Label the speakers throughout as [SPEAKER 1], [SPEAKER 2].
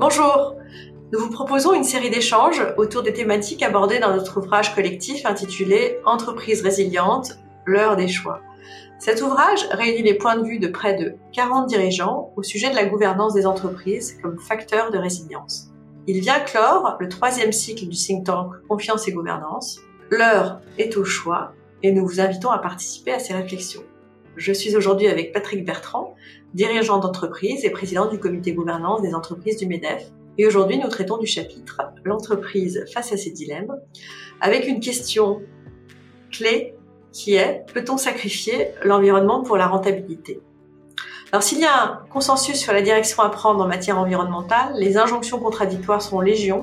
[SPEAKER 1] Bonjour Nous vous proposons une série d'échanges autour des thématiques abordées dans notre ouvrage collectif intitulé Entreprise résiliente, l'heure des choix. Cet ouvrage réunit les points de vue de près de 40 dirigeants au sujet de la gouvernance des entreprises comme facteur de résilience. Il vient clore le troisième cycle du think tank Confiance et Gouvernance. L'heure est au choix et nous vous invitons à participer à ces réflexions. Je suis aujourd'hui avec Patrick Bertrand, dirigeant d'entreprise et président du comité gouvernance des entreprises du MEDEF. Et aujourd'hui, nous traitons du chapitre L'entreprise face à ses dilemmes, avec une question clé qui est peut-on sacrifier l'environnement pour la rentabilité? Alors s'il y a un consensus sur la direction à prendre en matière environnementale, les injonctions contradictoires sont légion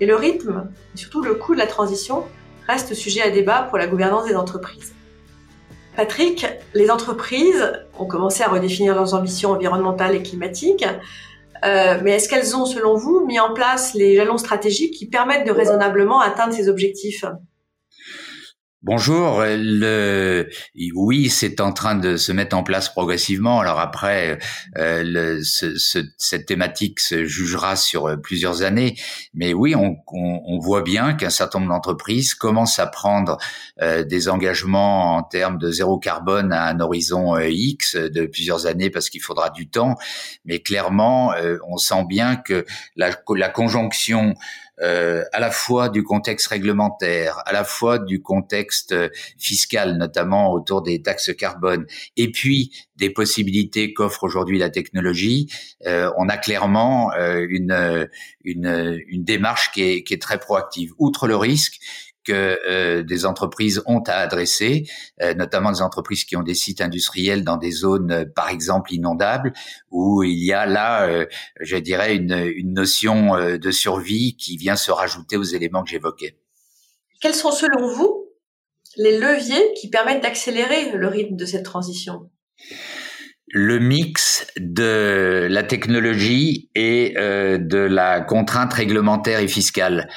[SPEAKER 1] et le rythme, et surtout le coût de la transition, reste sujet à débat pour la gouvernance des entreprises. Patrick, les entreprises ont commencé à redéfinir leurs ambitions environnementales et climatiques, euh, mais est-ce qu'elles ont, selon vous, mis en place les jalons stratégiques qui permettent de raisonnablement atteindre ces objectifs?
[SPEAKER 2] Bonjour. Le, oui, c'est en train de se mettre en place progressivement. Alors après, euh, le, ce, ce, cette thématique se jugera sur euh, plusieurs années, mais oui, on, on, on voit bien qu'un certain nombre d'entreprises commencent à prendre euh, des engagements en termes de zéro carbone à un horizon euh, X de plusieurs années parce qu'il faudra du temps. Mais clairement, euh, on sent bien que la, la conjonction euh, à la fois du contexte réglementaire, à la fois du contexte euh, fiscal, notamment autour des taxes carbone, et puis des possibilités qu'offre aujourd'hui la technologie, euh, on a clairement euh, une, une, une, démarche qui est, qui est très proactive. Outre le risque, que euh, des entreprises ont à adresser, euh, notamment des entreprises qui ont des sites industriels dans des zones, euh, par exemple, inondables, où il y a là, je dirais, une, une notion de survie qui vient se rajouter aux éléments que j'évoquais.
[SPEAKER 1] Quels sont, selon vous, les leviers qui permettent d'accélérer le rythme de cette transition?
[SPEAKER 2] Le mix de la technologie et euh, de la contrainte réglementaire et fiscale.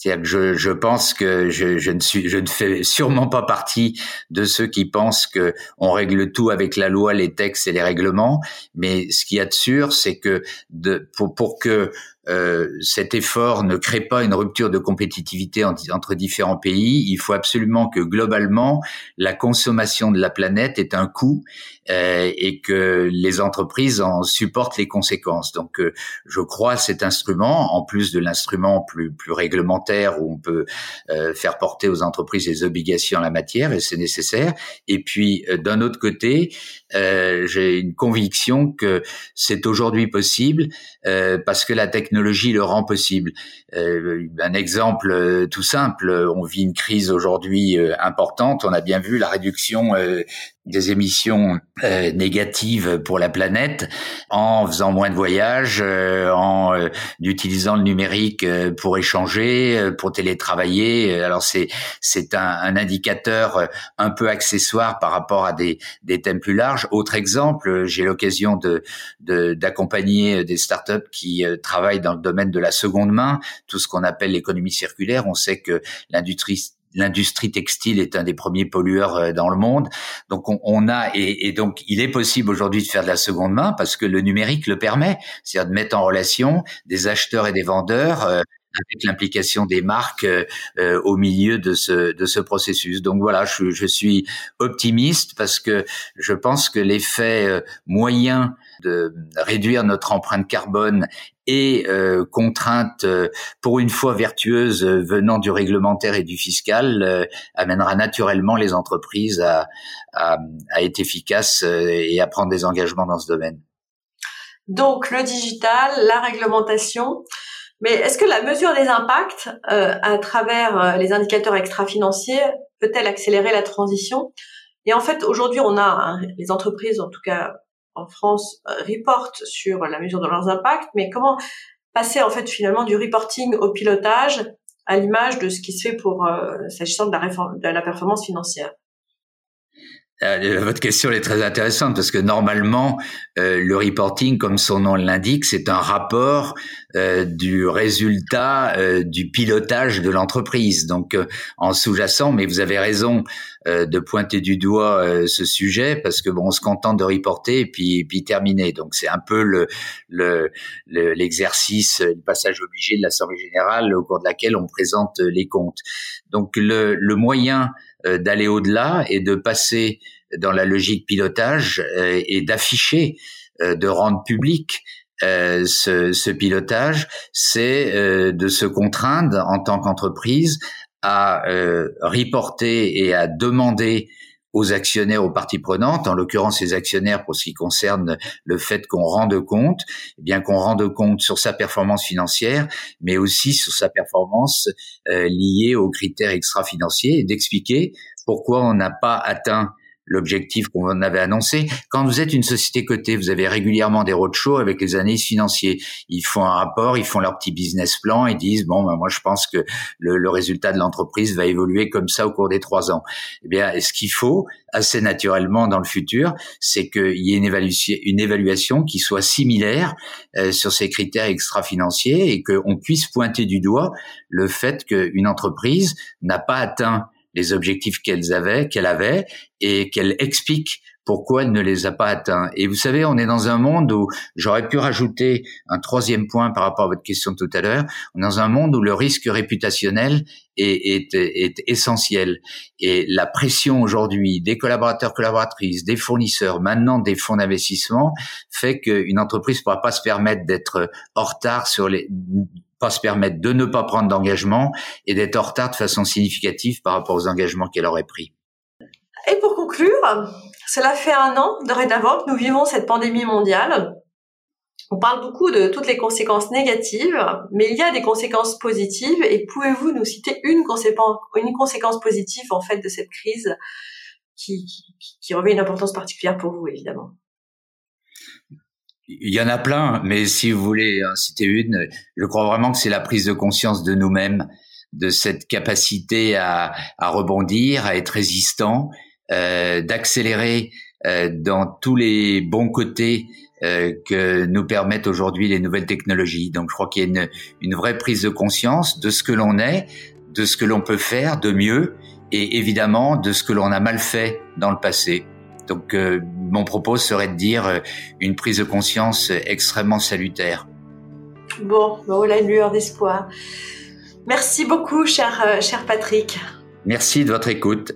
[SPEAKER 2] C'est-à-dire que je, je, pense que je, je, ne suis, je ne fais sûrement pas partie de ceux qui pensent que on règle tout avec la loi, les textes et les règlements. Mais ce qu'il y a de sûr, c'est que de, pour, pour que euh, cet effort ne crée pas une rupture de compétitivité entre différents pays. Il faut absolument que globalement, la consommation de la planète ait un coût euh, et que les entreprises en supportent les conséquences. Donc, euh, je crois à cet instrument, en plus de l'instrument plus, plus réglementaire où on peut euh, faire porter aux entreprises des obligations en la matière, et c'est nécessaire. Et puis, euh, d'un autre côté, j'ai une conviction que c'est aujourd'hui possible parce que la technologie le rend possible. Euh, un exemple euh, tout simple, on vit une crise aujourd'hui euh, importante, on a bien vu la réduction des émissions euh, négatives pour la planète en faisant moins de voyages, euh, en euh, utilisant le numérique pour échanger, pour télétravailler. Alors c'est c'est un, un, indicateur un peu accessoire par rapport à des des thèmes plus larges. Autre exemple, j'ai l'occasion de d'accompagner des startups qui travaillent dans le domaine de la seconde main, tout ce qu'on appelle l'économie circulaire. On sait que l'industrie l'industrie textile est un des premiers pollueurs euh, dans le monde. Donc on, on a et, et, donc il est possible aujourd'hui de faire de la seconde main parce que le numérique le permet, c'est-à-dire de mettre en relation des acheteurs et des vendeurs. Euh, avec l'implication des marques euh, euh, au milieu de ce de ce processus. Donc voilà, je, je, suis optimiste parce que je pense que l'effet euh, moyen de réduire notre empreinte carbone et euh, contraintes euh, pour une fois vertueuses euh, venant du réglementaire et du fiscal euh, amènera naturellement les entreprises à, à, à être efficaces et à prendre des engagements dans ce domaine.
[SPEAKER 1] Donc le digital, la réglementation. Mais est-ce que la mesure des impacts euh, à travers les indicateurs extra-financiers peut-elle accélérer la transition? Et en fait, aujourd'hui, on a hein, les entreprises, en tout cas en France euh, reportent sur la mesure de leurs impacts, mais comment passer en fait finalement du reporting au pilotage à l'image de ce qui se fait pour euh, s'agissant de la performance financière?
[SPEAKER 2] Euh, votre question est très intéressante parce que normalement, le reporting, comme son nom l'indique, c'est un rapport euh, du résultat euh, du pilotage de l'entreprise. Donc, en sous-jacent, mais vous avez raison euh, de pointer du doigt euh, ce sujet parce que bon, on se contente de reporter et puis puis terminer. Donc c'est un peu le l'exercice, le, le, passage obligé de l'Assemblée générale au cours de laquelle on présente les comptes. Donc le, le moyen d'aller au-delà et de passer dans la logique pilotage et d'afficher, de rendre public euh, ce, pilotage, c'est euh, de se contraindre en tant qu'entreprise à euh, reporter et à demander aux actionnaires, aux parties prenantes, en l'occurrence les actionnaires pour ce qui concerne le fait qu'on rende compte, eh bien qu'on rende compte sur sa performance financière, mais aussi sur sa performance euh, liée aux critères extra-financiers et d'expliquer pourquoi on n'a pas atteint l'objectif qu'on avait annoncé. Quand vous êtes une société cotée, vous avez régulièrement des roadshows avec les analystes financiers. Ils font un rapport, ils font leur petit business plan et disent bon, ben moi je pense que le, le résultat de l'entreprise va évoluer comme ça au cours des trois ans. Eh bien, ce qu'il faut assez naturellement dans le futur, c'est qu'il y ait une évaluation, une évaluation qui soit similaire euh, sur ces critères extra-financiers et qu'on puisse pointer du doigt le fait qu'une entreprise n'a pas atteint les objectifs qu'elles avaient, qu'elle avait, et qu'elle explique pourquoi elle ne les a pas atteints. Et vous savez, on est dans un monde où j'aurais pu rajouter un troisième point par rapport à votre question tout à l'heure. On est dans un monde où le risque réputationnel est, est, est essentiel. Et la pression aujourd'hui des collaborateurs, collaboratrices, des fournisseurs, maintenant des fonds d'investissement, fait qu'une entreprise ne pourra pas se permettre d'être en retard sur les pas se permettre de ne pas prendre d'engagement et d'être en retard de façon significative par rapport aux engagements qu'elle aurait pris.
[SPEAKER 1] Et pour conclure, cela fait un an dorénavant que nous vivons cette pandémie mondiale. On parle beaucoup de toutes les conséquences négatives, mais il y a des conséquences positives. Et pouvez-vous nous citer une conséquence, positive en fait de cette crise qui, qui, qui revêt une importance particulière pour vous, évidemment?
[SPEAKER 2] Il y en a plein, mais si vous voulez en citer une, je crois vraiment que c'est la prise de conscience de nous-mêmes, de cette capacité à, rebondir, à être résistant, euh, d'accélérer euh, dans tous les bons côtés euh, que nous permettent aujourd'hui les nouvelles technologies. Donc je crois qu'il y a une, une vraie prise de conscience de ce que l'on est, de ce que l'on peut faire de mieux et évidemment de ce que l'on a mal fait dans le passé. Donc euh, mon propos serait de dire euh, une prise de conscience extrêmement salutaire.
[SPEAKER 1] Bon, ben voilà une lueur d'espoir. Merci beaucoup, cher, euh, cher Patrick.
[SPEAKER 2] Merci de votre écoute.